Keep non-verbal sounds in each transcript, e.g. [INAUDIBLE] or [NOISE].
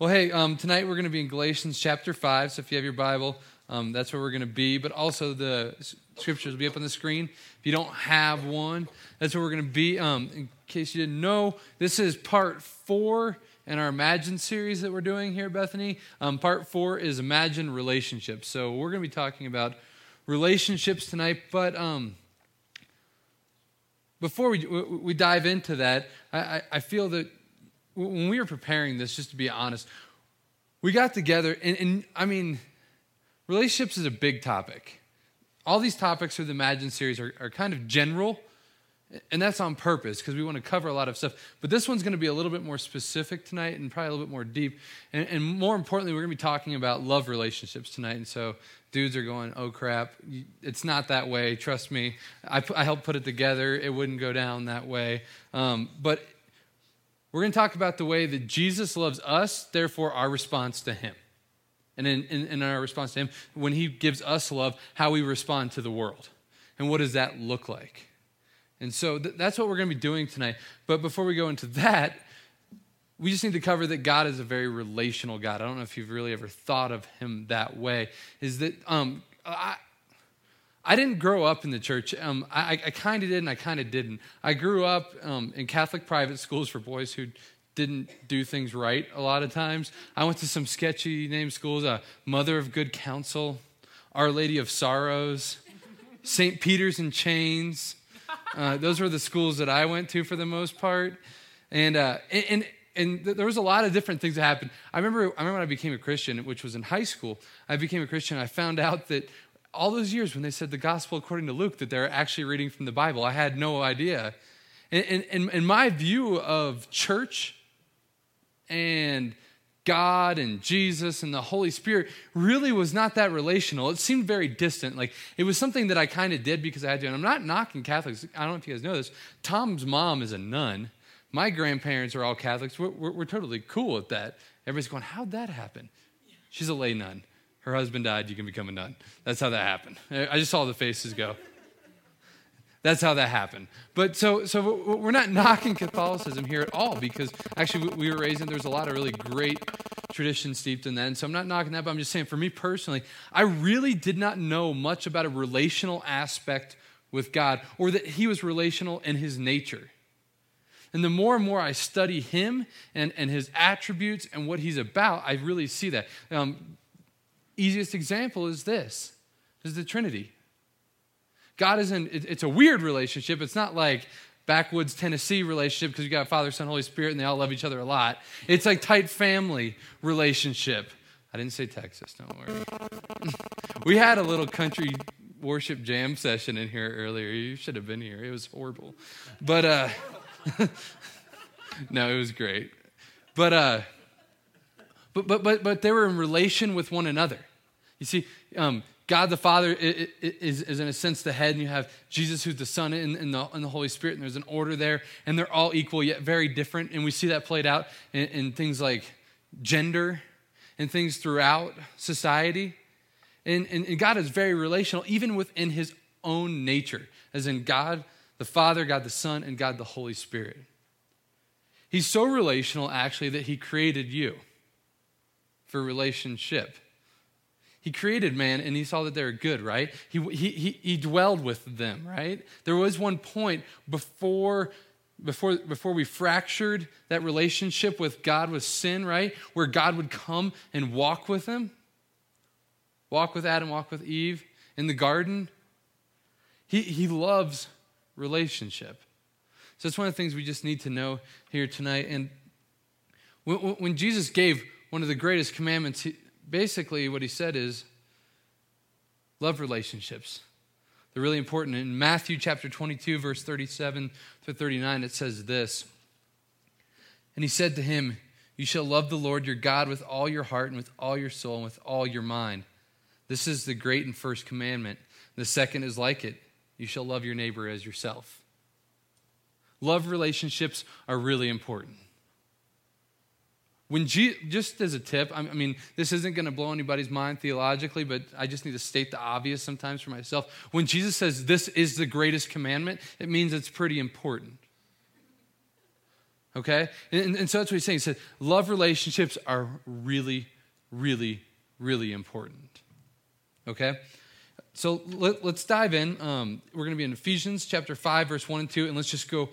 Well, hey, um, tonight we're going to be in Galatians chapter 5. So if you have your Bible, um, that's where we're going to be. But also the scriptures will be up on the screen. If you don't have one, that's where we're going to be. Um, in case you didn't know, this is part four in our Imagine series that we're doing here Bethany. Um, part four is Imagine Relationships. So we're going to be talking about relationships tonight. But um, before we, we dive into that, I, I feel that when we were preparing this, just to be honest, we got together, and, and I mean, relationships is a big topic. All these topics for the Imagine series are, are kind of general, and that's on purpose because we want to cover a lot of stuff. But this one's going to be a little bit more specific tonight and probably a little bit more deep. And, and more importantly, we're going to be talking about love relationships tonight. And so dudes are going, oh crap, it's not that way. Trust me. I, I helped put it together. It wouldn't go down that way. Um, but we're going to talk about the way that Jesus loves us, therefore, our response to him. And in, in, in, our response to him, when he gives us love, how we respond to the world. And what does that look like? And so th- that's what we're going to be doing tonight. But before we go into that, we just need to cover that God is a very relational God. I don't know if you've really ever thought of him that way. Is that um, I, I didn't grow up in the church. Um, I, I kind of did and I kind of didn't. I grew up um, in Catholic private schools for boys who didn't do things right a lot of times. I went to some sketchy name schools uh, Mother of Good Counsel, Our Lady of Sorrows, [LAUGHS] St. Peter's in Chains. Uh, those were the schools that I went to for the most part. And, uh, and, and there was a lot of different things that happened. I remember, I remember when I became a Christian, which was in high school. I became a Christian. I found out that all those years when they said the gospel according to Luke, that they're actually reading from the Bible. I had no idea. And, and, and my view of church and God and Jesus and the Holy Spirit really was not that relational. It seemed very distant. Like it was something that I kind of did because I had to. And I'm not knocking Catholics. I don't know if you guys know this. Tom's mom is a nun. My grandparents are all Catholics. We're, we're, we're totally cool with that. Everybody's going, How'd that happen? She's a lay nun. Her husband died, you can become a nun. That's how that happened. I just saw the faces go. That's how that happened. But so, so we're not knocking Catholicism here at all because actually we were raised there's a lot of really great traditions steeped in that. And so I'm not knocking that, but I'm just saying for me personally, I really did not know much about a relational aspect with God or that he was relational in his nature. And the more and more I study him and, and his attributes and what he's about, I really see that. Um, easiest example is this is the Trinity. God isn't, it's a weird relationship. It's not like backwoods Tennessee relationship because you got Father, Son, Holy Spirit, and they all love each other a lot. It's like tight family relationship. I didn't say Texas, don't worry. [LAUGHS] we had a little country worship jam session in here earlier. You should have been here. It was horrible. But uh [LAUGHS] no, it was great. But uh but but but but they were in relation with one another. You see, um, God the Father is, is, in a sense the head, and you have Jesus who's the Son and, and, the, and the Holy Spirit, and there's an order there, and they're all equal yet very different. And we see that played out in, in things like gender and things throughout society. And, and, and God is very relational, even within his own nature, as in God the Father, God the Son, and God the Holy Spirit. He's so relational, actually, that he created you for relationship. He created man and he saw that they were good, right? He, he, he, he dwelled with them, right? There was one point before, before, before we fractured that relationship with God with sin, right? Where God would come and walk with them, walk with Adam, walk with Eve in the garden. He, he loves relationship. So it's one of the things we just need to know here tonight. And when, when Jesus gave one of the greatest commandments, basically what he said is love relationships. They're really important. In Matthew chapter 22, verse 37 to 39, it says this And he said to him, You shall love the Lord your God with all your heart and with all your soul and with all your mind. This is the great and first commandment. The second is like it you shall love your neighbor as yourself. Love relationships are really important. When Je- just as a tip, I mean, this isn't going to blow anybody's mind theologically, but I just need to state the obvious sometimes for myself. When Jesus says this is the greatest commandment, it means it's pretty important. Okay? And, and so that's what he's saying. He said, love relationships are really, really, really important. Okay? So let, us dive in. Um, we're going to be in Ephesians chapter 5, verse 1 and 2, and let's just go.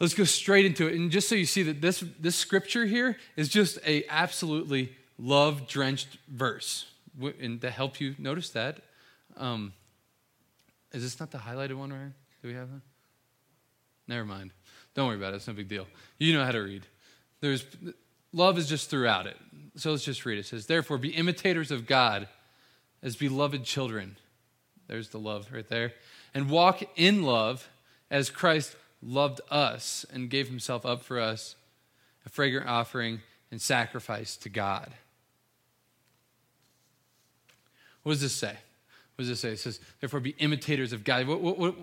Let's go straight into it. And just so you see that this, this scripture here is just a absolutely love drenched verse. And to help you notice that, um, is this not the highlighted one, Ryan? Do we have that? Never mind. Don't worry about it. It's no big deal. You know how to read. There's love is just throughout it. So let's just read it. It says, Therefore, be imitators of God as beloved children. There's the love right there. And walk in love as Christ loved us and gave himself up for us, a fragrant offering and sacrifice to God. What does this say? What does this say? It says, therefore, be imitators of God. What, what, what,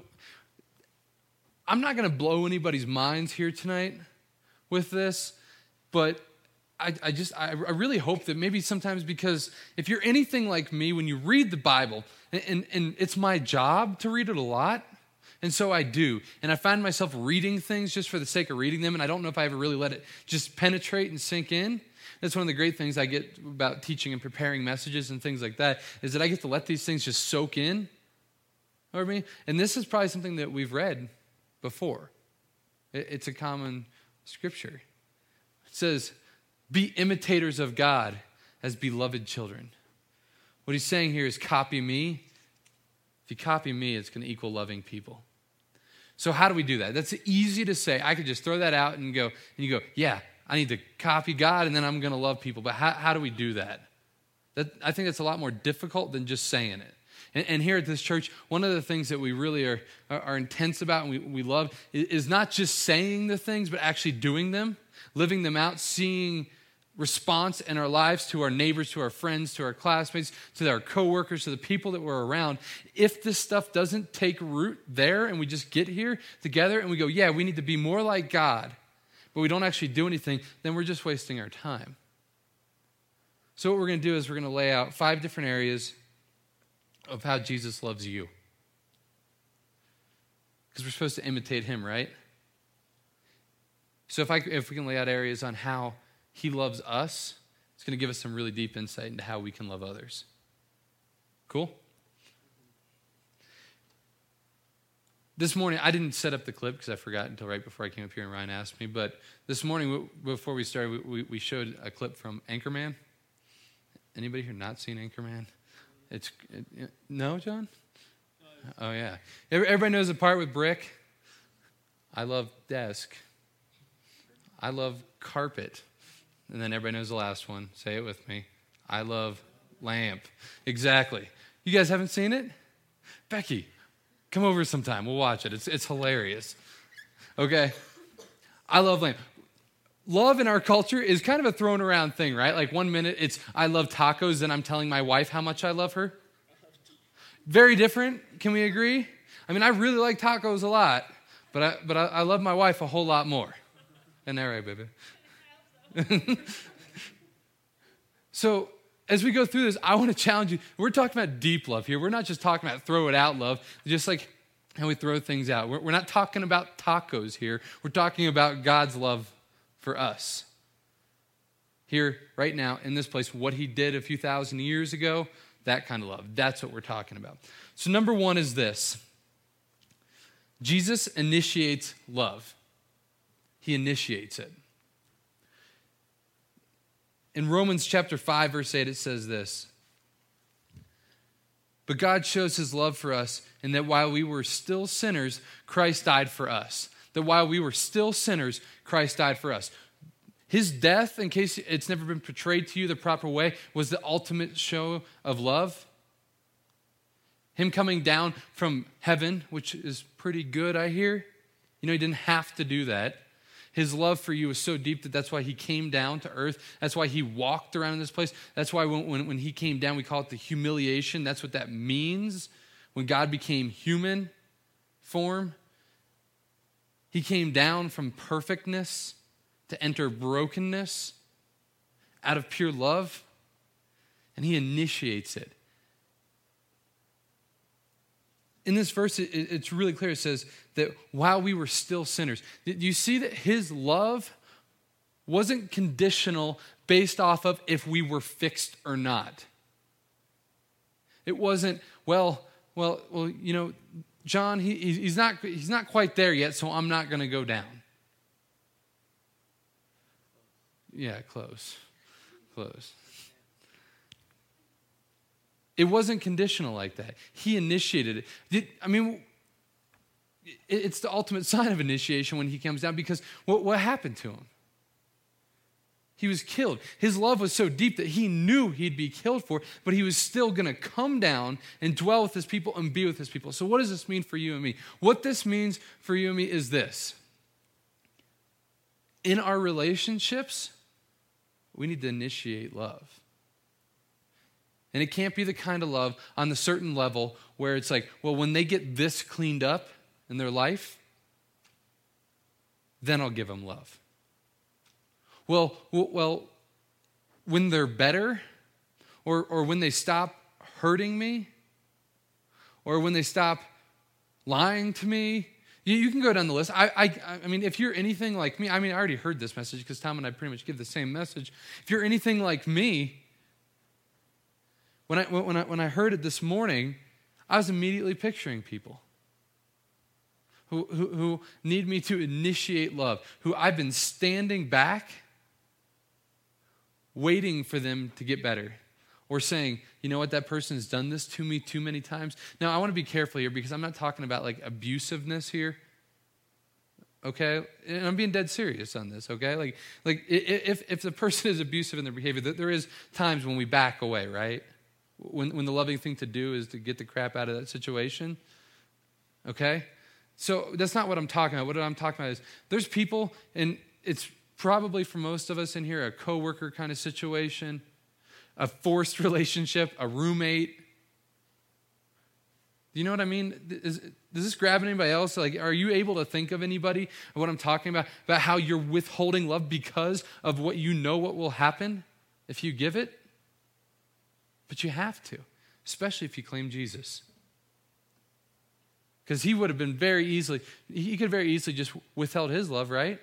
I'm not going to blow anybody's minds here tonight with this, but I, I just, I, I, really hope that maybe sometimes because if you're anything like me, when you read the Bible, and, and, and it's my job to read it a lot, and so I do. And I find myself reading things just for the sake of reading them, and I don't know if I ever really let it just penetrate and sink in. That's one of the great things I get about teaching and preparing messages and things like that, is that I get to let these things just soak in. Or me? And this is probably something that we've read before. It's a common scripture. It says, Be imitators of God as beloved children. What he's saying here is copy me. If you copy me, it's going to equal loving people. So, how do we do that? That's easy to say. I could just throw that out and go, and you go, yeah, I need to copy God and then I'm going to love people. But how, how do we do that? that? I think that's a lot more difficult than just saying it. And, and, here at this church, one of the things that we really are, are, are intense about and we, we love is, is not just saying the things, but actually doing them, living them out, seeing response in our lives to our neighbors, to our friends, to our classmates, to our coworkers, to the people that we're around. If this stuff doesn't take root there and we just get here together and we go, yeah, we need to be more like God, but we don't actually do anything, then we're just wasting our time. So, what we're going to do is we're going to lay out five different areas of how Jesus loves you. Because we're supposed to imitate him, right? So if, I, if we can lay out areas on how he loves us, it's going to give us some really deep insight into how we can love others. Cool? This morning, I didn't set up the clip because I forgot until right before I came up here and Ryan asked me. But this morning, before we started, we, we showed a clip from Anchorman. Anybody here not seen Anchorman? It's it, no, John. Oh yeah, everybody knows the part with brick. I love desk. I love carpet, and then everybody knows the last one. Say it with me. I love lamp. Exactly. You guys haven't seen it? Becky, come over sometime. We'll watch it. It's, it's hilarious. Okay? I love lamp love in our culture is kind of a thrown around thing, right? Like one minute it's I love tacos, and I'm telling my wife how much I love her. Very different. Can we agree? I mean, I really like tacos a lot, but I, but I, I love my wife a whole lot more. Isn't that right, baby? [LAUGHS] so as we go through this, I want to challenge you. We're talking about deep love here. We're not just talking about throw it out love, just like how we throw things out. We're, not talking about tacos here. We're talking about God's love for us. Here, right now, in this place, what he did a few thousand years ago, that kind of love. That's what we're talking about. So, number one is this Jesus initiates love, he initiates it. In Romans chapter 5, verse 8, it says this But God shows his love for us in that while we were still sinners, Christ died for us that while we were still sinners, Christ died for us. His death, in case it's never been portrayed to you the proper way, was the ultimate show of love. Him coming down from heaven, which is pretty good, I hear. You know, he didn't have to do that. His love for you is so deep that that's why he came down to earth. That's why he walked around in this place. That's why when, when, when he came down, we call it the humiliation. That's what that means. When God became human form, he came down from perfectness to enter brokenness out of pure love, and he initiates it. In this verse, it, it's really clear. It says that while we were still sinners, you see that his love wasn't conditional based off of if we were fixed or not? It wasn't, well, well, well, you know, John, he, he's, not, he's not quite there yet, so I'm not going to go down. Yeah, close. Close. It wasn't conditional like that. He initiated it. I mean, it's the ultimate [LAUGHS] sign of initiation when he comes down because what, what happened to him? He was killed. His love was so deep that he knew he'd be killed for, but he was still going to come down and dwell with his people and be with his people. So, what does this mean for you and me? What this means for you and me is this in our relationships, we need to initiate love. And it can't be the kind of love on the certain level where it's like, well, when they get this cleaned up in their life, then I'll give them love. Well, well, when they're better, or, or when they stop hurting me, or when they stop lying to me, you, you can go down the list. I, I, I mean, if you're anything like me, I mean, I already heard this message because Tom and I pretty much give the same message. If you're anything like me, when I, when, I, when I heard it this morning, I was immediately picturing people who, who, who need me to initiate love, who I've been standing back waiting for them to get better or saying, you know what, that person has done this to me too many times. Now, I want to be careful here because I'm not talking about like abusiveness here. Okay? And I'm being dead serious on this, okay? Like, like if, if the person is abusive in their behavior, there is times when we back away, right? When, when the loving thing to do is to get the crap out of that situation. Okay? So that's not what I'm talking about. What I'm talking about is there's people, and it's probably for most of us in here a coworker kind of situation, a forced [LAUGHS] relationship, a roommate. Do you know what I mean? Is, does this grab anybody else? Like, are you able to think of anybody what I'm talking about? About how you're withholding love because of what you know what will happen if you give it? But you have to, especially if you claim Jesus. Because he would have been very easily, he could very easily just withheld his love, right?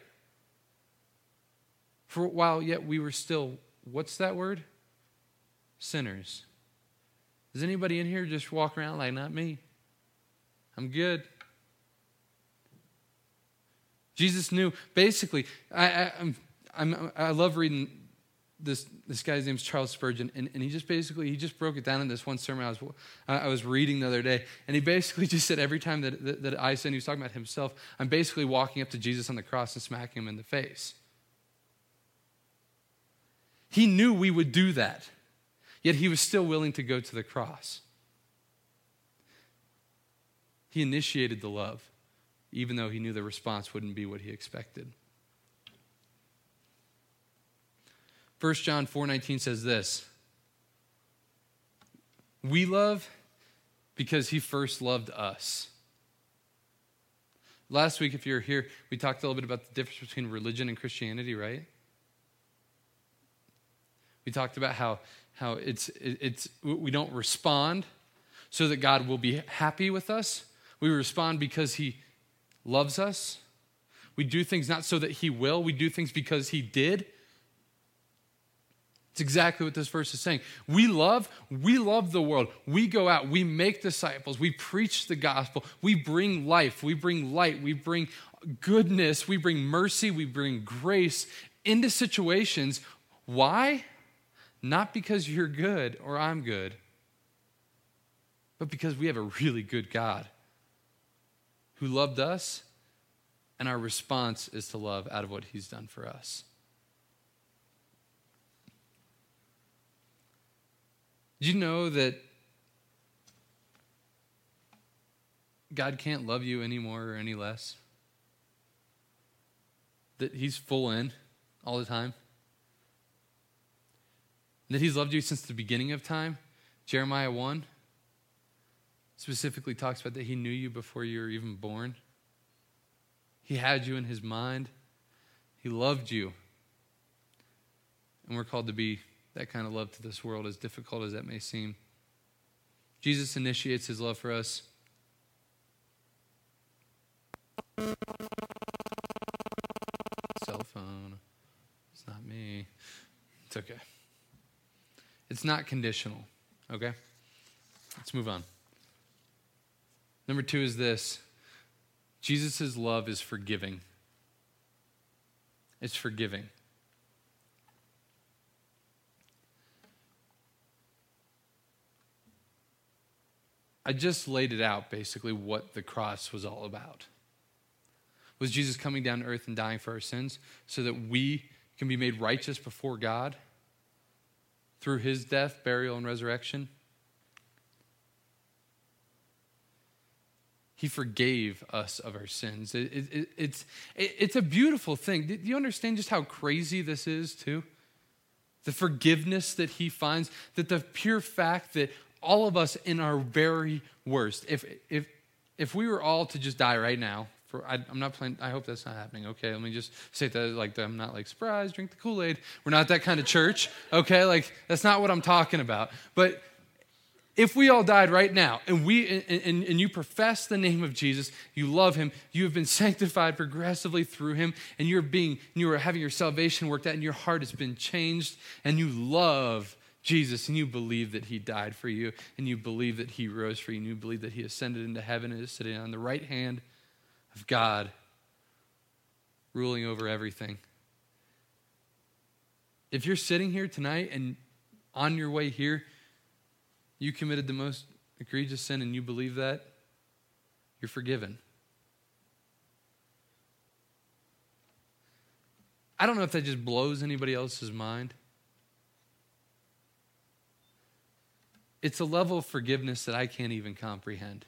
For while, yet we were still, what's that word? Sinners. Does anybody in here just walk around like, not me? I'm good. Jesus knew, basically, I, I, I'm, I'm, I love reading this this guy's name's Charles Spurgeon, and, and he just basically he just broke it down in this one sermon I was I was reading the other day, and he basically [LAUGHS] just said every time that that, that I said he was talking about himself, I'm basically walking up to Jesus on the cross and smacking him in the face. He knew we would do that, yet he was still willing to go to the cross. He initiated the love, even though he knew the response wouldn't be what he expected. 1 John 4:19 says this. We love because he first loved us. Last week, if you're here, we talked a little bit about the difference between religion and Christianity, right? We talked about how, how it's, it's, we don't respond so that God will be happy with us. We respond because he loves us. We do things not so that he will, we do things because he did. It's exactly what this verse is saying. We love, we love the world. We go out, we make disciples, we preach the gospel, we bring life, we bring light, we bring goodness, we bring mercy, we bring grace into situations. Why? Not because you're good or I'm good, but because we have a really good God who loved us, and our response is to love out of what he's done for us. You know that God can't love you any more or any less? That He's full in all the time? That He's loved you since the beginning of time? Jeremiah 1 specifically talks about that He knew you before you were even born. He had you in His mind, He loved you. And we're called to be that kind of love to this world, as difficult as that may seem. Jesus initiates his love for us Cell phone. It's not me. It's okay. It's not conditional, okay? Let's move on. Number two is this Jesus' love is forgiving. It's forgiving. I just laid it out basically what the cross was all about. Was Jesus coming down to earth and dying for our sins so that we can be made righteous before God through his death, burial, and resurrection? He forgave us of our sins. It, it, it, it's, it's a beautiful thing. Do you understand just how crazy this is, too? The forgiveness that he finds, that the pure fact that all of us in our very worst. If if if we were all to just die right now, for I, am not playing. I hope that's not happening. Okay, let me just say that like I'm not like surprise, drink the Kool Aid. We're not that kind of church. Okay, like that's not what I'm talking about. But if we all died right now and we and, and, and, you profess the name of jesus you love him you have been [LAUGHS] sanctified progressively through him and you're being you are having your salvation worked out and your heart has been changed and you love Jesus and you believe that he died for you and you believe that he rose for you and you believe that he ascended into heaven and is sitting on the right hand of God, ruling over everything. If you're sitting here tonight and on your way here, you committed the most egregious sin and you believe that, you're forgiven. I don't know if that just blows anybody else's mind. It's a level of forgiveness that I can't even comprehend.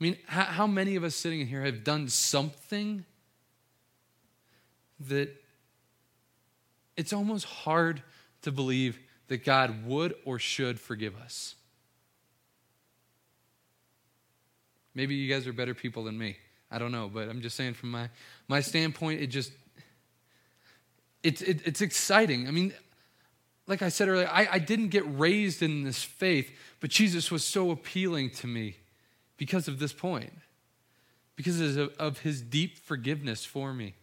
I mean, how, how many of us sitting in here have done something that it's almost hard to believe that God would or should forgive us? Maybe you guys are better people than me. I don't know, but I'm just saying from my, my standpoint, it just, it's, it, it's exciting. I mean, like I said earlier, I, I didn't get raised in this faith, but Jesus was so appealing to me because of this point, because of, of his deep forgiveness for me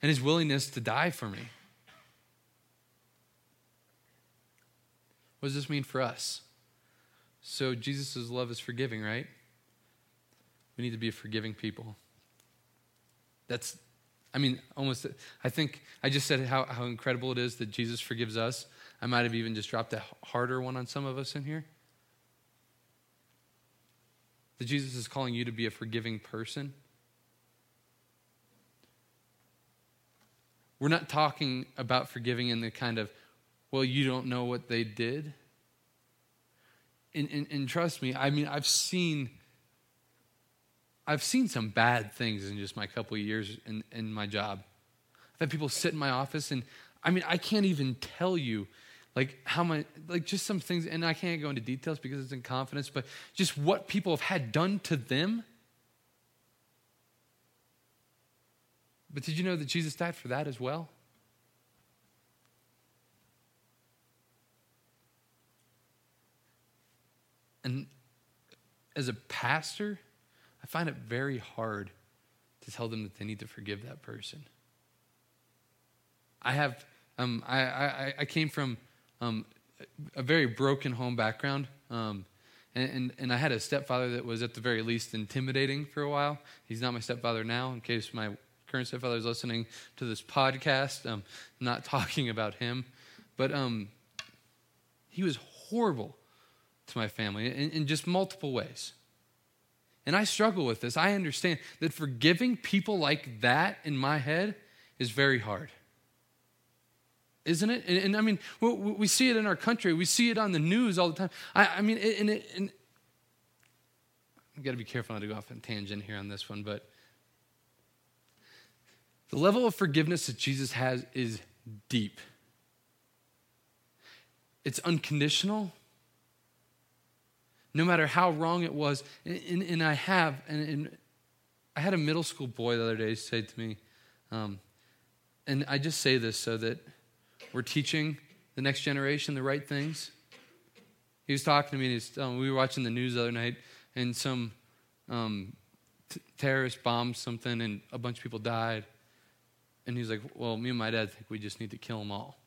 and his willingness to die for me. What does this mean for us? So, Jesus' love is forgiving, right? We need to be forgiving people. That's I mean, almost, I think I just said how, how incredible it is that Jesus forgives us. I might have even just dropped a harder one on some of us in here. That Jesus is calling you to be a forgiving person. We're not talking about forgiving in the kind of, well, you don't know what they did. And, and, and trust me, I mean, I've seen I've seen some bad things in just my couple of years in, in my job. I've had people sit in my office, and I mean, I can't even tell you like how my like just some things and i can't go into details because it's in confidence but just what people have had done to them but did you know that jesus died for that as well and as a pastor I find it very hard to tell them that they need to forgive that person. I have, um, I, I, I, came from um, a very broken home background. Um, and, and, and, I had a stepfather that was at the very least intimidating for a while. He's not my stepfather now, in case my current stepfather is listening to this podcast. I'm not [LAUGHS] talking about him. But um, he was horrible to my family in, in just multiple ways. And I struggle with this. I understand that forgiving people like that in my head is very hard. Isn't it? And, and I mean, we, we, see it in our country. We see it on the news all the time. I, I mean, and, it, and I've got to be careful not to go off on tangent here on this one, but the level of forgiveness that Jesus has is deep. It's unconditional no matter how wrong it was. And, and I have, and, and, I had a middle school boy the other day say to me, um, and I just say this so that we're teaching the next generation the right things. He was talking to me, and he's, um, we were watching the news the other night, and some um, t- terrorist bombed something and a bunch of people died. And he's like, Well, me and my dad think we just need to kill them all.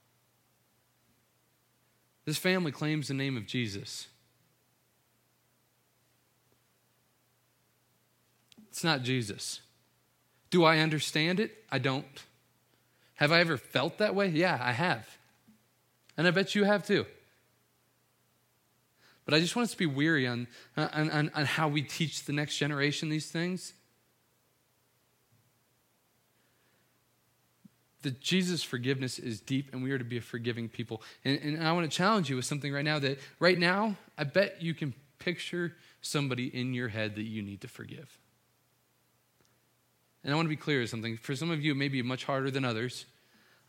This family claims the name of Jesus. It's not Jesus. Do I understand it? I don't. Have I ever felt that way? Yeah, I have. And I bet you have too. But I just want us to be weary on, on, on, on how we teach the next generation these things. that Jesus' forgiveness is deep and we are to be a forgiving people. And, and, I want to challenge you with something right now that right now, I bet you can picture somebody in your head that you need to forgive. And I want to be clear with something. For some of you, it may be much harder than others.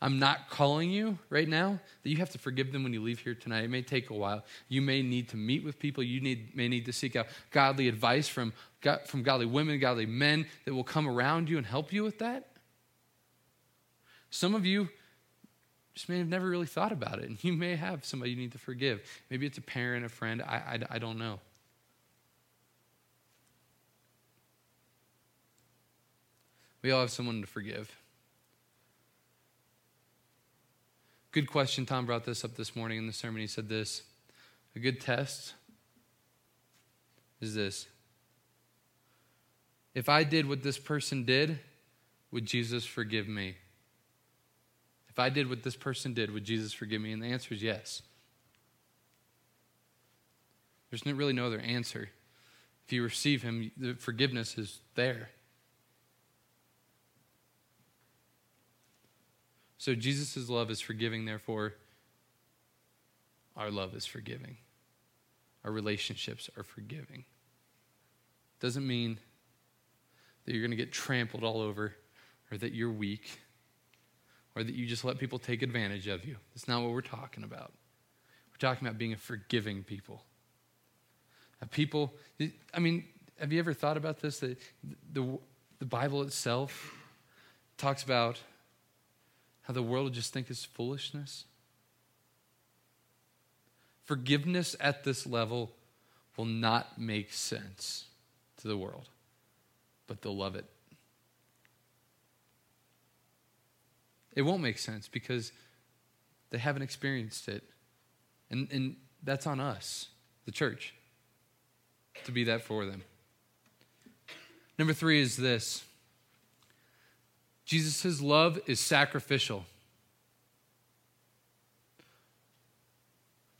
I'm not calling you right now that you have to forgive them when you leave here tonight. It may take a while. You may need to meet with people. You need, may need to seek out godly advice from, from godly women, godly men that will come around you and help you with that. Some of you just may have never really thought about it, and you may have somebody you need to forgive. Maybe it's a parent, a friend, I, I, I don't know. We all have someone to forgive. Good question. Tom brought this up this morning in the sermon. He said this A good test is this If I did what this person did, would Jesus forgive me? If I did what this person did, would Jesus forgive me? And the answer is yes. There's really no other answer. If you receive Him, the forgiveness is there. So Jesus' love is forgiving, therefore, our love is forgiving. Our relationships are forgiving. Doesn't mean that you're going to get trampled all over or that you're weak or that you just let people take advantage of you. That's not what we're talking about. We're talking about being a forgiving people. A people, I mean, have you ever thought about this? That the, the Bible itself talks about how the world will just think is foolishness. Forgiveness at this level will not make sense to the world, but they'll love it It won't make sense because they haven't experienced it. And, and that's on us, the church, to be that for them. Number three is this Jesus' love is sacrificial.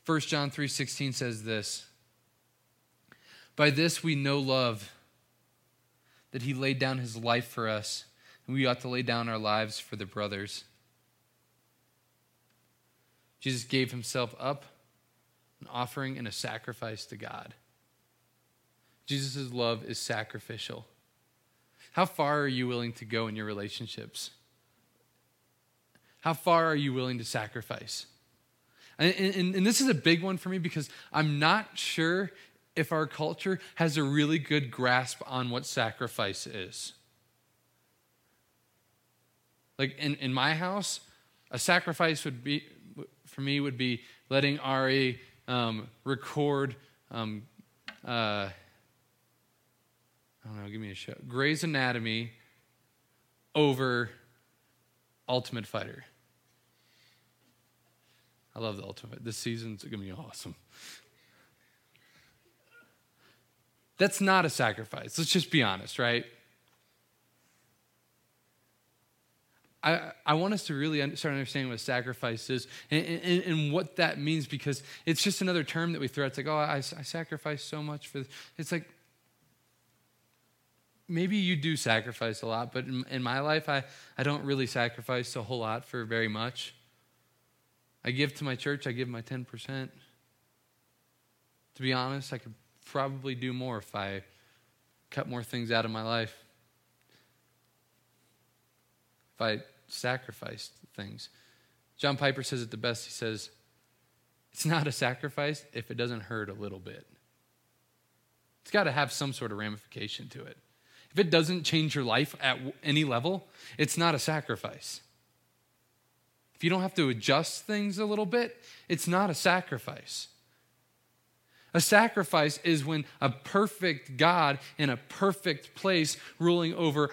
1 John 3:16 says this By this we know love that he laid down his life for us and we ought to lay down our lives for the brothers. Jesus gave himself up, an offering and a sacrifice to God. Jesus' love is sacrificial. How far are you willing to go in your relationships? How far are you willing to sacrifice? And, and, and, this is a big one for me because I'm not sure if our culture has a really good grasp on what sacrifice is. Like in, in my house, a sacrifice would be, for me, would be letting Ari um, record, um, uh, I don't know, give me a show, Grey's Anatomy over Ultimate Fighter. I love the Ultimate. This season's going to be awesome. That's not a sacrifice. Let's just be honest, right? I, I want us to really start understanding what sacrifice is and, and, and, what that means because it's just another term that we throw. It's like, oh, I, I sacrifice so much for. This. It's like maybe you do sacrifice a lot, but in, in, my life, I, I don't really sacrifice a whole lot for very much. I give to my church, I give my 10%. To be honest, I could probably do more if I cut more things out of my life if I sacrificed things. John Piper says it the best. He says, It's not a sacrifice if it doesn't hurt a little bit. It's got to have some sort of ramification to it. If it doesn't change your life at any level, it's not a sacrifice. If you don't have to adjust things a little bit, it's not a sacrifice. A sacrifice is when a perfect God in a perfect place ruling over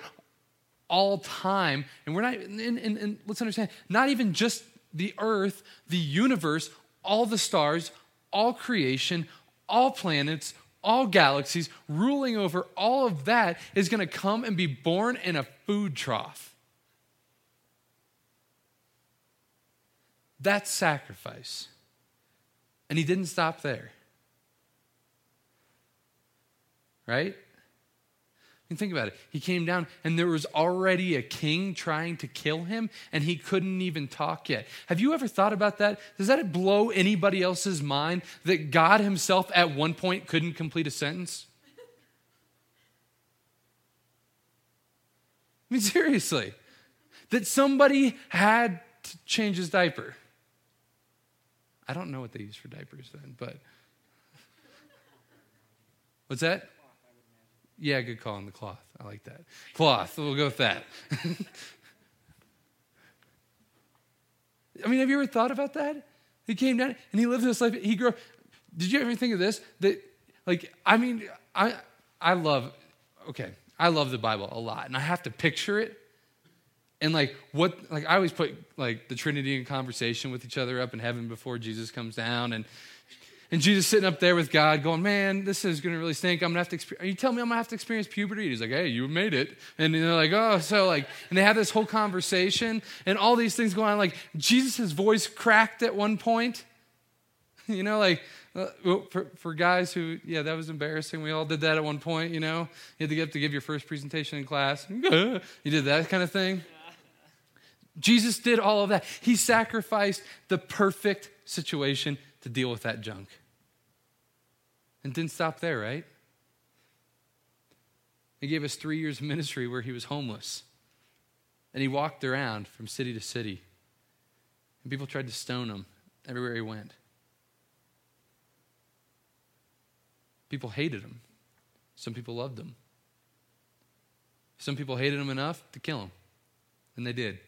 all time. And we're not, and, and, and, let's understand, not even just the earth, the universe, all the stars, all creation, all planets, all galaxies, ruling over all of that is going to come and be born in a food trough. That's sacrifice. And he didn't stop there. Right? Think about it. He came down, and there was already a king trying to kill him, and he couldn't even talk yet. Have you ever thought about that? Does that blow anybody else's mind that God himself at one point couldn't complete a sentence? I mean, seriously. That somebody had to change his diaper. I don't know what they use for diapers then, but. [LAUGHS] What's that? Yeah, good call on the cloth. I like that. Cloth. We'll go with that. [LAUGHS] I mean, have you ever thought about that? He came down and he lived this life. He grew. Did you ever think of this? That, like, I mean, I, I love, okay, I love the Bible a lot, and I have to picture it. And like what, like I always put like the Trinity in conversation with each other up in heaven before Jesus comes down, and and Jesus sitting up there with God going, Man, this is going to really stink. I'm going to have to experience. Are you telling me I'm going to have to experience puberty? And he's like, Hey, you made it. And they're like, Oh, so like, and they have this whole conversation and all these things going on. Like, Jesus' voice cracked at one point. [LAUGHS] You know, like, uh, for, for guys who, yeah, that was embarrassing. We all did that at one point, you know. You had to get up to give your first presentation in class. [LAUGHS] you did that kind of thing. Jesus did all of that. He sacrificed the perfect situation to deal with that junk. And didn't stop there, right? He gave us three years of ministry where he was homeless. And he walked around from city to city. And people tried to stone him everywhere he went. People hated him. Some people loved him. Some people hated him enough to kill him. And they did.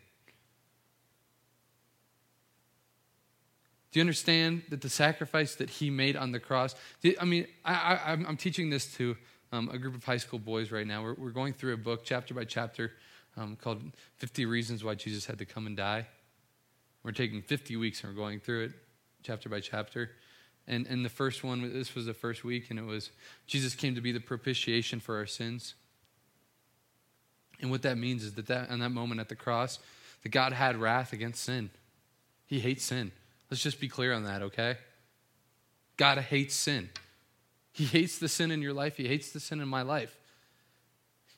Do you understand that the sacrifice that he made on the cross? I mean, I, am teaching this to um, a group of high school boys right now. We're, we're going through a book chapter by chapter um, called 50 Reasons Why Jesus Had to Come and Die. We're taking 50 weeks and we're going through it chapter by chapter. And, and the first one, this was the first week, and it was Jesus came to be the propitiation for our sins. And what that means is that, that on that moment at the cross, that God had wrath against sin. He hates sin. Let's just be clear on that, okay? God hates sin. He hates the sin in your life, He hates the sin in my life.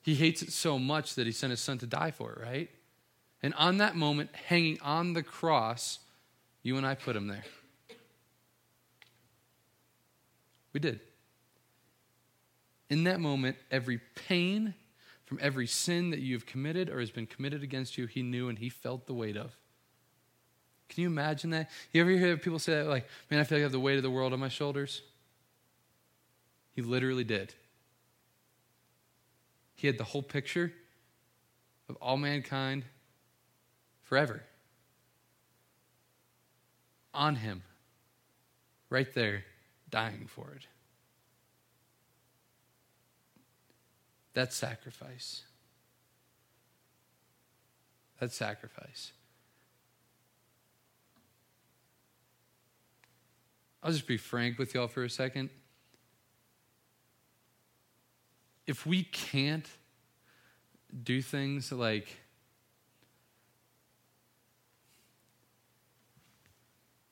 He hates it so much that He sent His Son to die for it, right? And on that moment, hanging on the cross, you and I put Him there. We did. In that moment, every pain from every sin that you have committed or has been committed against you, He knew and He felt the weight of. Can you imagine that? You ever hear people say that, like, man, I feel like I have the weight of the world on my shoulders? He literally did. He had the whole picture of all mankind forever on him, right there, dying for it. That's sacrifice. That's sacrifice. I'll just be frank with y'all for a second. If we can't do things like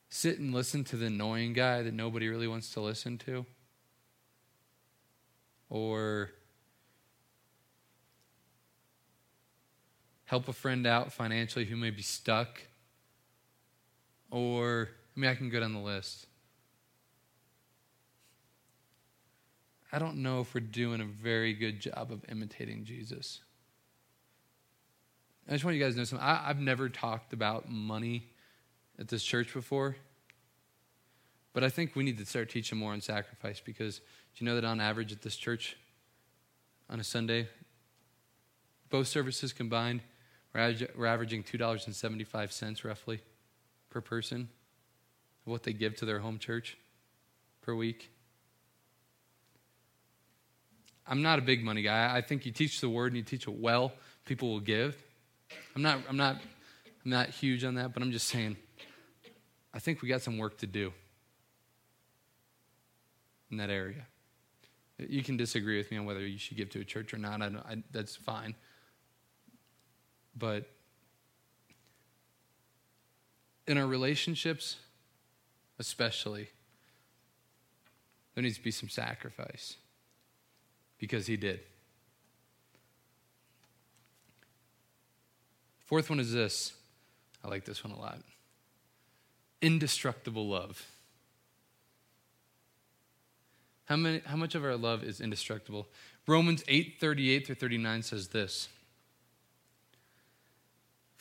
sit and listen to the annoying guy that nobody really wants to listen to, or help a friend out financially who may be stuck, or I mean, I can go down the list. I don't know if we're doing a very good job of imitating Jesus. I just want you guys to know something. I, have never talked about money at this church before, but I think we need to start teaching more on sacrifice because do you know that on average at this church on a Sunday, both services combined, we're averaging $2.75 roughly per person of what they give to their home church per week. I'm not a big money guy. I think you teach the word and you teach it well, people will give. I'm not, I'm not, I'm not huge on that, but I'm just saying, I think we got some work to do in that area. You can disagree with me on whether you should give to a church or not. I, I that's fine. But in our relationships, especially, there needs to be some sacrifice because he did. Fourth one is this. I like this one a lot indestructible love. How, many, how much of our love is indestructible? Romans 8 38 through 39 says this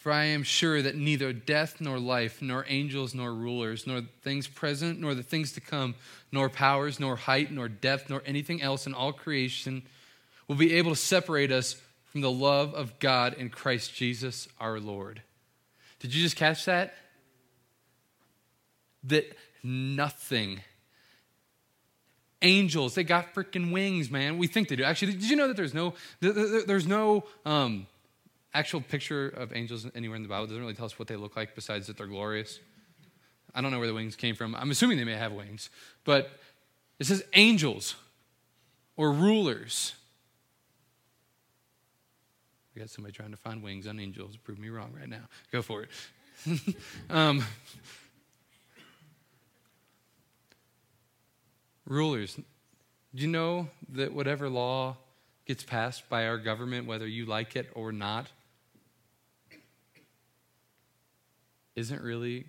For I am sure that neither death nor life, nor angels nor rulers, nor things present, nor the things to come, nor powers, nor height, nor depth, nor anything else in all creation will be able to separate us from the love of God in Christ Jesus our Lord. Did you just catch that? That nothing angels they got freaking wings man we think they do actually did you know that there's no there's no um, actual picture of angels anywhere in the bible doesn't really tell us what they look like besides that they're glorious. I don't know where the wings came from. I'm assuming they may have wings. But it says angels or rulers. We got somebody trying to find wings on angels prove me wrong right now. Go for it. [LAUGHS] Um, rulers. Do you know that whatever law gets passed by our government, whether you like it or not, isn't really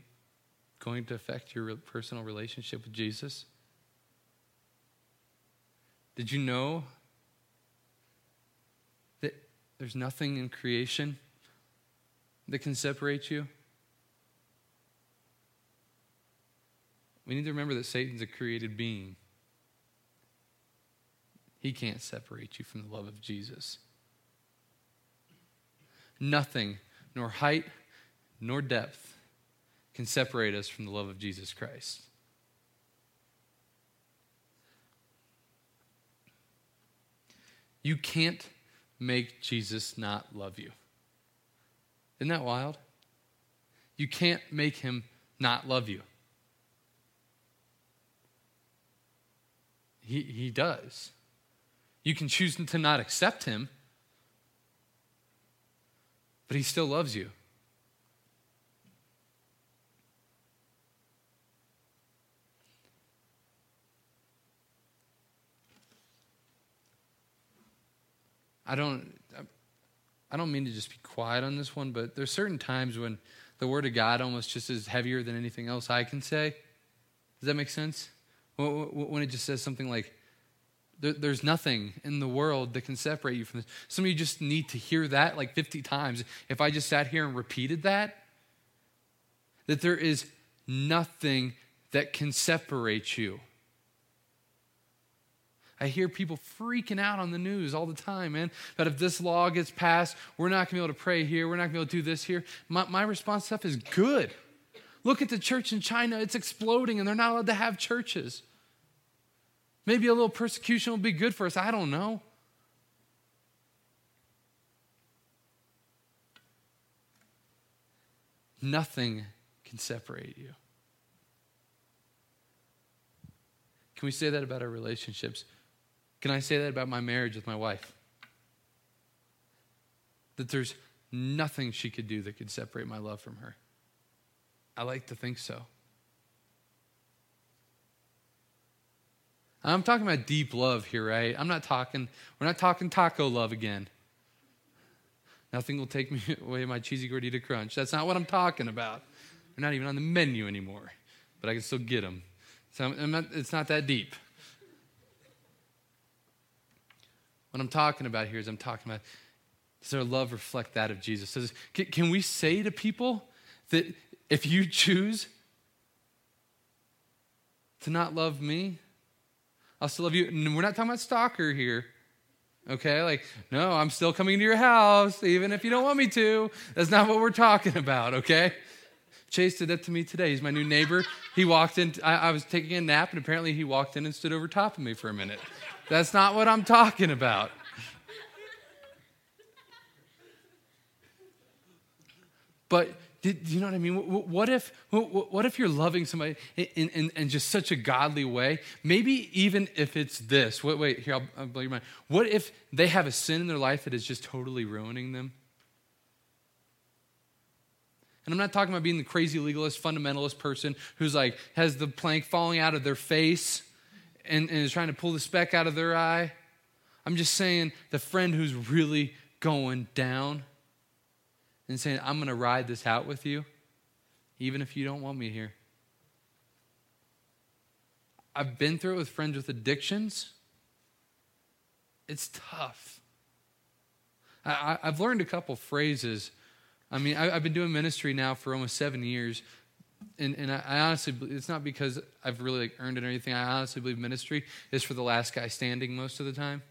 going to affect your personal relationship with Jesus? Did you know that there's nothing in creation that can separate you? We need to remember that Satan's a created being. He can't separate you from the love of Jesus. Nothing, nor height, nor depth, can separate us from the love of Jesus Christ. You can't make Jesus not love you. Isn't that wild? You can't make him not love you. He, he does. You can choose to not accept him, but he still loves you. I don't I don't mean to just be quiet on this one, but there's certain times when the word of God almost just is heavier than anything else I can say. Does that make sense? When it just says something like, there's nothing in the world that can separate you from this. Some of you just need to hear that like 50 times. If I just sat here and repeated that, that there is nothing that can separate you. I hear people freaking out on the news all the time, man, that if this law gets passed, we're not going to be able to pray here, we're not going to be able to do this here. My, my response stuff is good. Look at the church in China, it's exploding, and they're not allowed to have churches. Maybe a little persecution will be good for us. I don't know. Nothing can separate you. Can we say that about our relationships? Can I say that about my marriage with my wife? That there's nothing she could do that could separate my love from her. I like to think so. I'm talking about deep love here, right? I'm not talking, we're not talking taco love again. Nothing will take me [LAUGHS] away my cheesy gordita crunch. That's not what I'm talking about. They're not even on the menu anymore, but I can still get them. So not, it's not that deep. What I'm talking about here is I'm talking about does our love reflect that of Jesus? Does, can, can we say to people that if you choose to not love me, I'll still love you. And we're not talking about stalker here. Okay? Like, no, I'm still coming to your house, even if you don't want me to. That's not what we're talking about, okay? Chase did that to me today. He's my new neighbor. He walked in, I, I was taking a nap, and apparently he walked in and stood over top of me for a minute. That's not what I'm talking about. But do you know what I mean? What if, what if you're loving somebody in, in, in just such a godly way? Maybe even if it's this. Wait, wait here, I'll, I'll blow your mind. What if they have a sin in their life that is just totally ruining them? And I'm not talking about being the crazy legalist, fundamentalist person who's like has the plank falling out of their face and, and is trying to pull the speck out of their eye. I'm just saying the friend who's really going down and saying, I'm going to ride this out with you, even if you don't want me here. I've been through it with friends with addictions. It's tough. I, have learned a couple phrases. I mean, I, have been doing ministry now for almost seven years, and, and I, honestly, it's not because I've really like earned it or anything. I honestly believe ministry is for the last guy standing most of the time.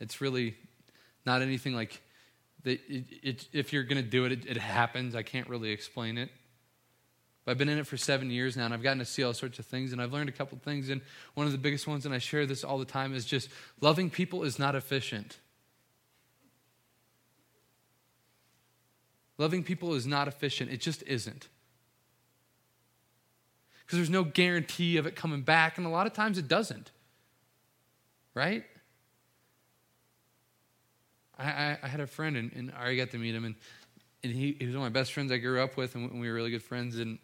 It's really not anything like that. It, it, if you're going to do it, it, it happens. I can't really explain it. But I've been in it for seven years now, and I've gotten to see all sorts of things, and I've learned a couple things. And one of the biggest ones, and I share this all the time, is just loving people is not efficient. Loving people is not efficient. It just isn't because there's no guarantee of it coming back, and a lot of times it doesn't. Right? I, I, I had a friend, and, and I got to meet him, and, and he, he was one of my best friends I grew up with, and we were really good friends. And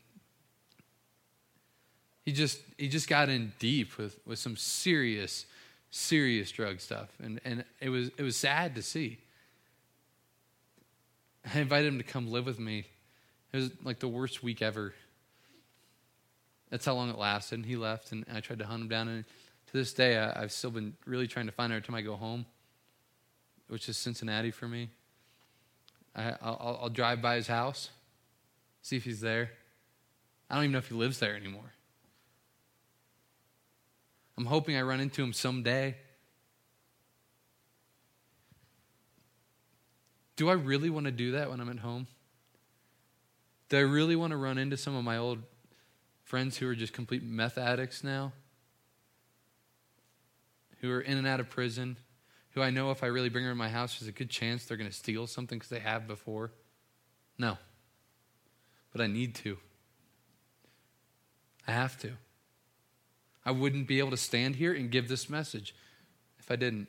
he just he just got in deep with, with some serious, serious drug stuff, and and it was it was sad to see. I invited him to come live with me. It was like the worst week ever. That's how long it lasted. And he left, and I tried to hunt him down. And to this day, I, have still been really trying to find him every time I go home, which is Cincinnati for me. I, will I'll drive by his house, see if he's there. I don't even know if he lives there anymore. I'm hoping I run into him someday. Do I really want to do that when I'm at home? Do I really want to run into some of my old friends who are just complete meth addicts now, who are in and out of prison, who I know if I really bring her in my house, there's a good chance they're going to steal something because they have before. No. But I need to. I have to. I wouldn't be able to stand here and give this message if I didn't.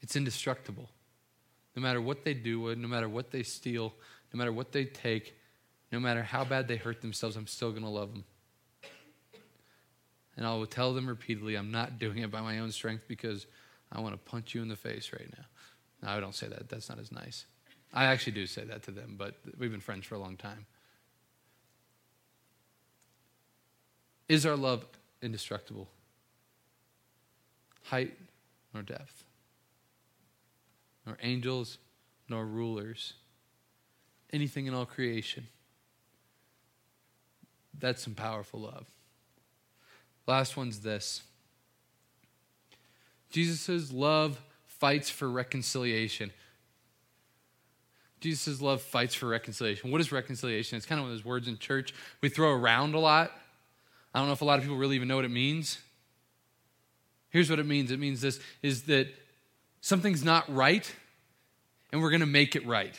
It's indestructible. No matter what they do, no matter what they steal, no matter what they take, no matter how bad they hurt themselves, I'm still going to love them. And I will tell them repeatedly, I'm not doing it by my own strength because I want to punch you in the face right now. No, I don't say that. That's not as nice. I actually do say that to them, but we've been friends for a long time. Is our love indestructible? Height nor depth, nor angels nor rulers, anything in all creation. That's some powerful love. Last one's this Jesus' love fights for reconciliation. Jesus' love fights for reconciliation. What is reconciliation? It's kind of one of those words in church we throw around a lot. I don't know if a lot of people really even know what it means. Here's what it means it means this is that something's not right, and we're going to make it right.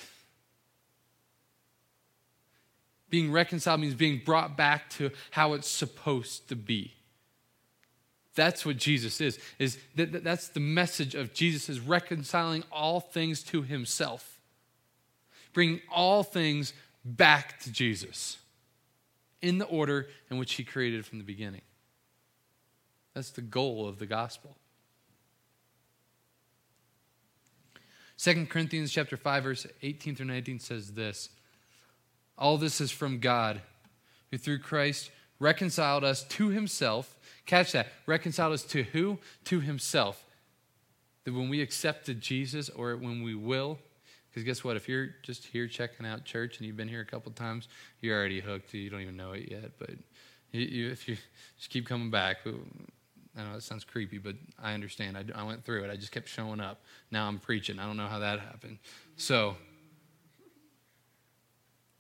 Being reconciled means being brought back to how it's supposed to be. That's what Jesus is. Is that, that's the message of Jesus is reconciling all things to himself. Bringing all things back to Jesus in the order in which he created from the beginning. That's the goal of the gospel. 2 Corinthians chapter 5 verse 18 through 19 says this all this is from God, who through Christ reconciled us to himself. Catch that. Reconciled us to who? To himself. That when we accepted Jesus, or when we will, because guess what? If you're just here checking out church and you've been here a couple times, you're already hooked. You don't even know it yet. But you, if you just keep coming back, I know it sounds creepy, but I understand. I, I went through it. I just kept showing up. Now I'm preaching. I don't know how that happened. So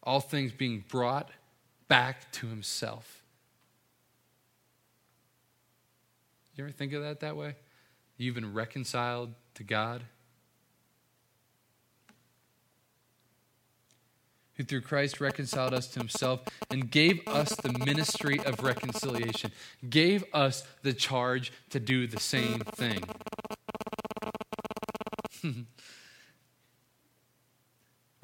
all things being brought back to himself. You ever think of that that way? You've been reconciled to God? Who through Christ reconciled us to himself and gave us the ministry of reconciliation, gave us the charge to do the same thing. [LAUGHS]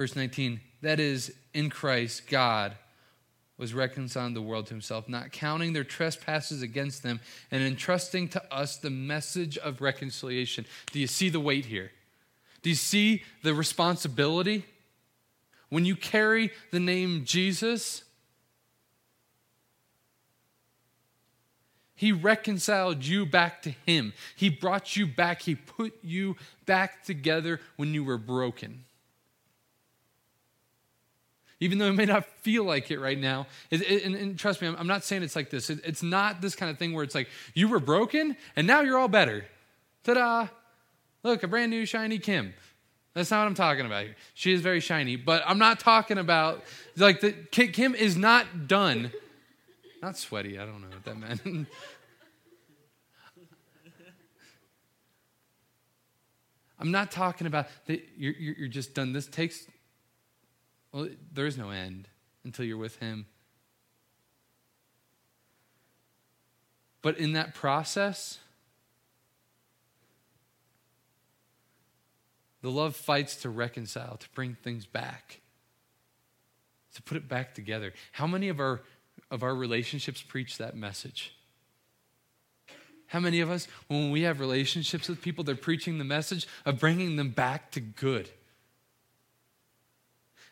Verse 19, that is, in Christ, God was reconciling the world to himself, not counting their trespasses against them, and entrusting to us the message of reconciliation. Do you see the weight here? Do you see the responsibility? When you carry the name Jesus, He reconciled you back to Him. He brought you back. He put you back together when you were broken even though it may not feel like it right now. It, it, and, and, trust me, I'm, I'm, not saying it's like this. It, it's not this kind of thing where it's like you were broken and now you're all better. Ta da! Look, a brand new shiny Kim. That's not what I'm talking about here. She is very shiny, but I'm not talking about like the Kim is not done. Not sweaty. I don't know what that meant. [LAUGHS] I'm not talking about that you're, you're just done. This takes well, there is no end until you're with Him. But in that process, the love fights to reconcile, to bring things back, to put it back together. How many of our, of our relationships preach that message? How many of us, when we have relationships with people, they're preaching the message of bringing them back to good?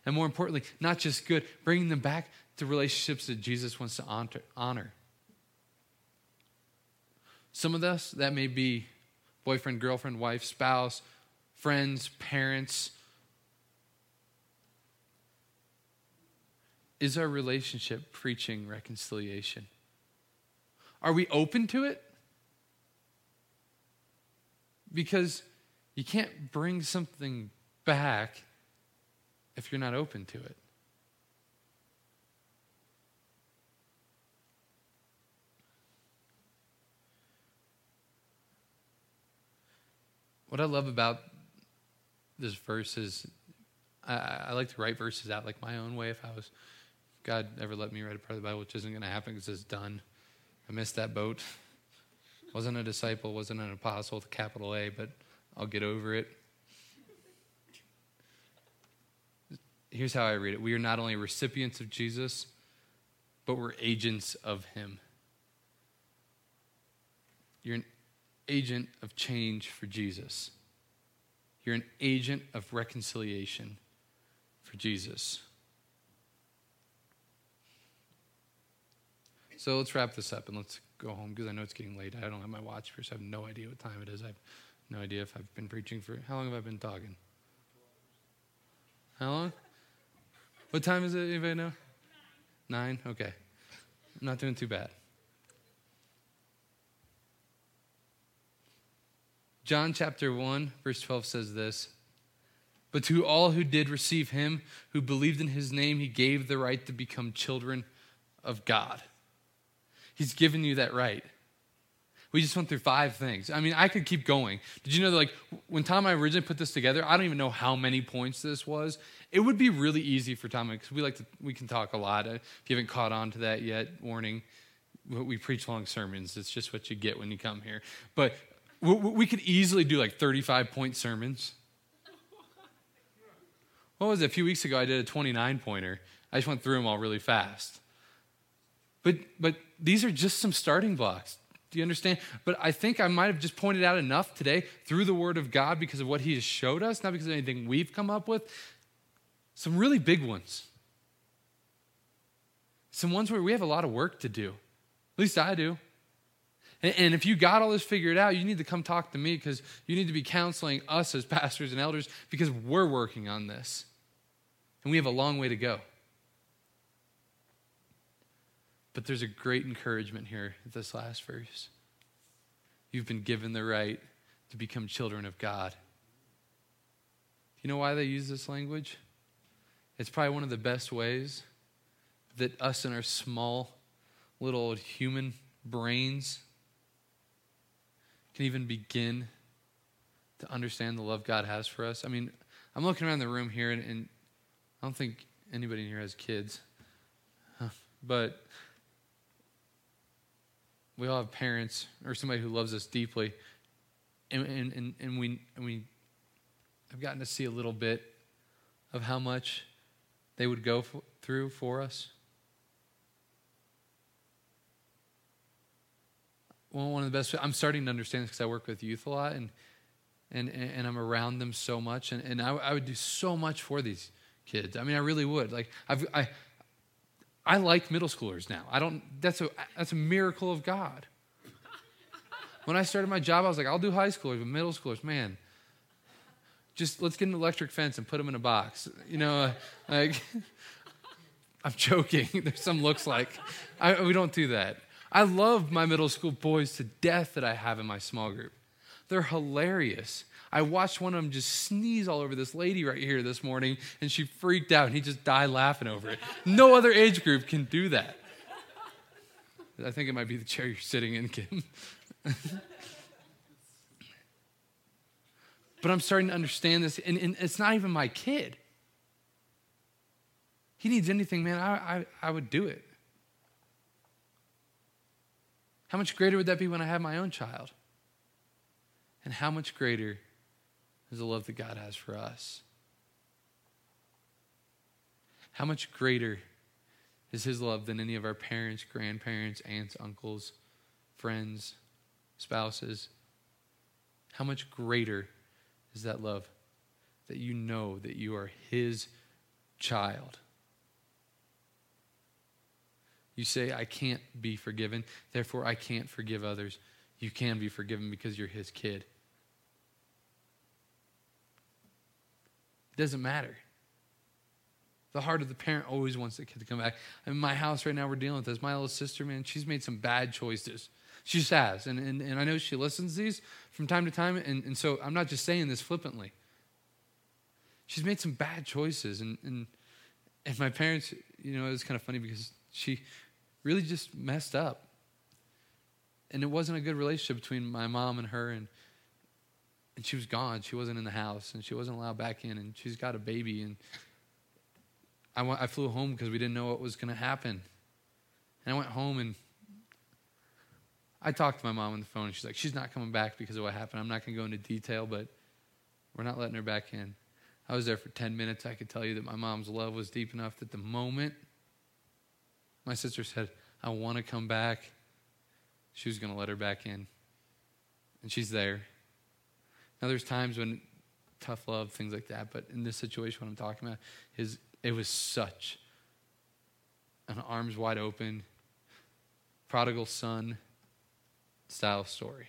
And more importantly, not just good, bringing them back to relationships that Jesus wants to honor. Some of us, that may be boyfriend, girlfriend, wife, spouse, friends, parents. Is our relationship preaching reconciliation? Are we open to it? Because you can't bring something back if you're not open to it. What I love about this verse is I, I, like to write verses out like my own way. If I was, if God ever let me write a part of the Bible, which isn't going to happen because it's done. I missed that boat. [LAUGHS] Wasn't a disciple, wasn't an apostle with a capital A, but I'll get over it. Here's how I read it We are not only recipients of Jesus, but we're agents of Him. You're an agent of change for Jesus. You're an agent of reconciliation for Jesus. So let's wrap this up and let's go home because I know it's getting late. I don't have my watch here, so I have no idea what time it is. I have no idea if I've been preaching for how long have I been talking? How long? What time is it? Anybody know? Nine? Okay. I'm not doing too bad. John chapter 1, verse 12 says this But to all who did receive him, who believed in his name, he gave the right to become children of God. He's given you that right. We just went through five things. I mean, I could keep going. Did you know that, like, when Tom and I originally put this together, I don't even know how many points this was. It would be really easy for Tom because we like to, we can talk a lot. Uh, if you haven't caught on to that yet, warning, we preach long sermons. It's just what you get when you come here. But we could easily do like 35 point sermons. What was it? A few weeks ago, I did a 29 pointer. I just went through them all really fast. But, but these are just some starting blocks. Do you understand? But I think I might have just pointed out enough today through the Word of God because of what He has showed us, not because of anything we've come up with. Some really big ones. Some ones where we have a lot of work to do. At least I do. And, and if you got all this figured out, you need to come talk to me because you need to be counseling us as pastors and elders because we're working on this. And we have a long way to go. But there's a great encouragement here at this last verse. You've been given the right to become children of God. Do you know why they use this language? It's probably one of the best ways that us in our small little human brains can even begin to understand the love God has for us. I mean, I'm looking around the room here, and, and I don't think anybody in here has kids, but we all have parents or somebody who loves us deeply, and, and, and, and we, and we have gotten to see a little bit of how much they would go f- through for us. One of the best, I'm starting to understand this because I work with youth a lot and, and, and I'm around them so much. And, and I, I would do so much for these kids. I mean, I really would. Like, I've, I, I like middle schoolers now. I don't, that's a, that's a miracle of God. When I started my job, I was like, I'll do high schoolers, but middle schoolers, man, just let's get an electric fence and put them in a box. You know, uh, like, [LAUGHS] I'm joking. [LAUGHS] There's some looks like. I, we don't do that. I love my middle school boys to death that I have in my small group. They're hilarious. I watched one of them just sneeze all over this lady right here this morning, and she freaked out, and he just died laughing over it. No other age group can do that. I think it might be the chair you're sitting in, Kim. but I'm starting to understand this, and, and, it's not even my kid. He needs anything, man, I, I, I would do it. How much greater would that be when I have my own child? And how much greater is the love that God has for us? How much greater is His love than any of our parents, grandparents, aunts, uncles, friends, spouses? How much greater is that love that you know that you are His child? You say, I can't be forgiven, therefore I can't forgive others. You can be forgiven because you're his kid. It doesn't matter. The heart of the parent always wants the kid to come back. In my house right now, we're dealing with this. My little sister, man, she's made some bad choices. She just has. And, and, and I know she listens to these from time to time. And, and so I'm not just saying this flippantly. She's made some bad choices. And, and, and my parents, you know, it was kind of funny because she really just messed up. And it wasn't a good relationship between my mom and her. And, and she was gone. She wasn't in the house. And she wasn't allowed back in. And she's got a baby. And I, went, I flew home because we didn't know what was going to happen. And I went home and I talked to my mom on the phone. And she's like, she's not coming back because of what happened. I'm not going to go into detail, but we're not letting her back in. I was there for 10 minutes. I could tell you that my mom's love was deep enough that the moment – my sister said, I want to come back. She was going to let her back in. And she's there. Now, there's times when tough love, things like that, but in this situation, what I'm talking about is it was such an arms wide open, prodigal son style story.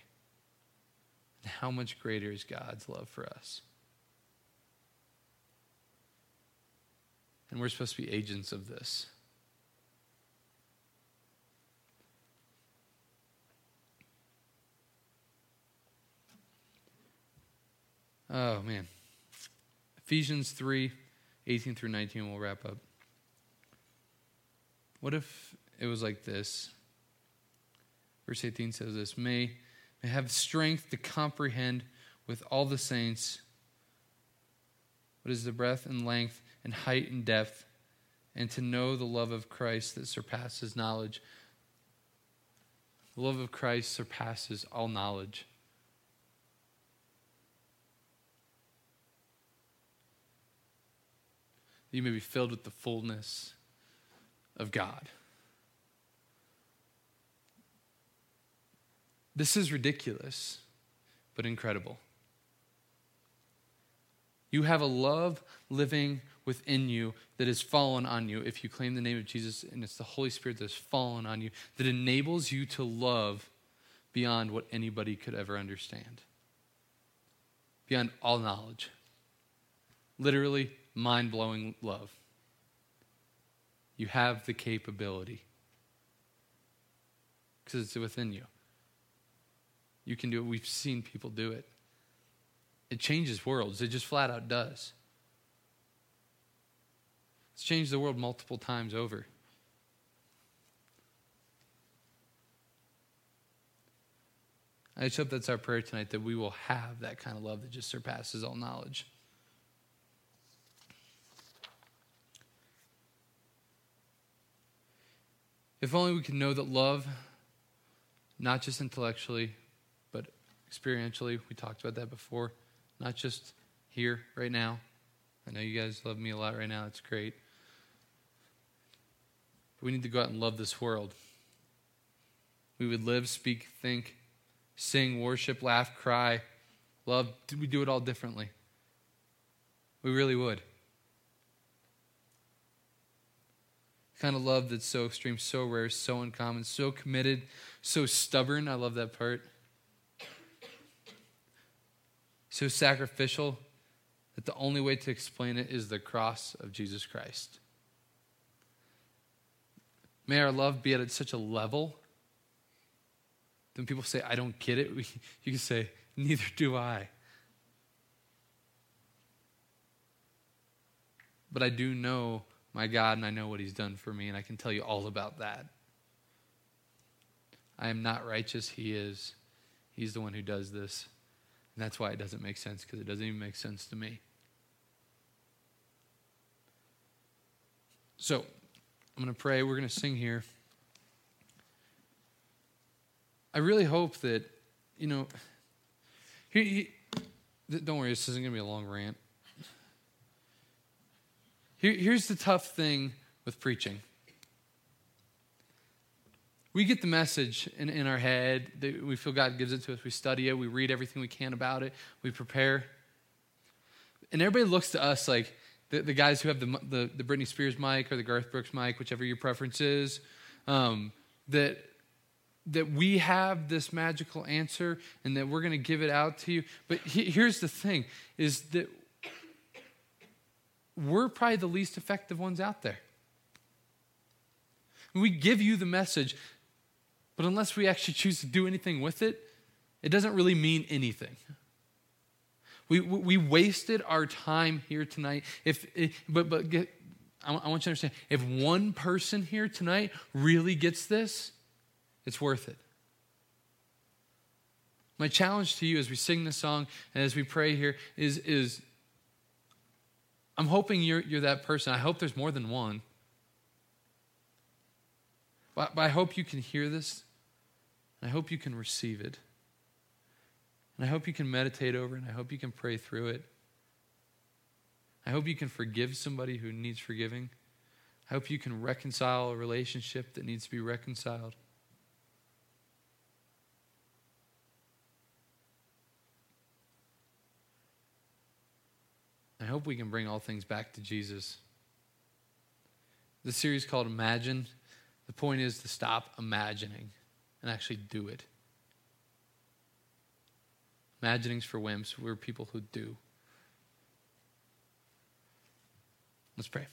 And how much greater is God's love for us? And we're supposed to be agents of this. Oh, man. Ephesians 3 18 through 19, we'll wrap up. What if it was like this? Verse 18 says this May, may have strength to comprehend with all the saints what is the breadth and length and height and depth, and to know the love of Christ that surpasses knowledge. The love of Christ surpasses all knowledge. That you may be filled with the fullness of God. This is ridiculous, but incredible. You have a love living within you that has fallen on you if you claim the name of Jesus, and it's the Holy Spirit that has fallen on you that enables you to love beyond what anybody could ever understand, beyond all knowledge. Literally, mind blowing love. You have the capability because it's within you. You can do it. We've seen people do it. It changes worlds, it just flat out does. It's changed the world multiple times over. I just hope that's our prayer tonight that we will have that kind of love that just surpasses all knowledge. If only we could know that love, not just intellectually, but experientially, we talked about that before, not just here, right now. I know you guys love me a lot right now. It's great. But we need to go out and love this world. We would live, speak, think, sing, worship, laugh, cry, love. We do it all differently. We really would. Kind of love that's so extreme, so rare, so uncommon, so committed, so stubborn. I love that part. So sacrificial that the only way to explain it is the cross of Jesus Christ. May our love be at such a level that when people say, I don't get it, [LAUGHS] we, you can say, Neither do I. But I do know my God and I know what He's done for me, and I can tell you all about that. I am not righteous, He is. He's the one who does this. And that's why it doesn't make sense, because it doesn't even make sense to me. So, I'm going to pray. We're going to sing here. I really hope that, you know, he, he, don't worry, this isn't going to be a long rant. Here, here's the tough thing with preaching we get the message in, in our head. We feel God gives it to us. We study it. We read everything we can about it. We prepare. And everybody looks to us like the, the guys who have the, the, the Britney Spears mic or the Garth Brooks mic, whichever your preference is, um, that, that we have this magical answer and that we're going to give it out to you. But he, here's the thing is that we're probably the least effective ones out there. We give you the message, but unless we actually choose to do anything with it, it doesn't really mean anything. We, we wasted our time here tonight. If, if but but get, I, I want you to understand if one person here tonight really gets this, it's worth it. My challenge to you as we sing this song and as we pray here is, is I'm hoping you're, you're that person. I hope there's more than one. But, but I hope you can hear this. I hope you can receive it. And I hope you can meditate over it. And I hope you can pray through it. I hope you can forgive somebody who needs forgiving. I hope you can reconcile a relationship that needs to be reconciled. I hope we can bring all things back to Jesus. The series called Imagine. The point is to stop imagining and actually do it. Imagining's for wimps. We're people who do. Let's pray.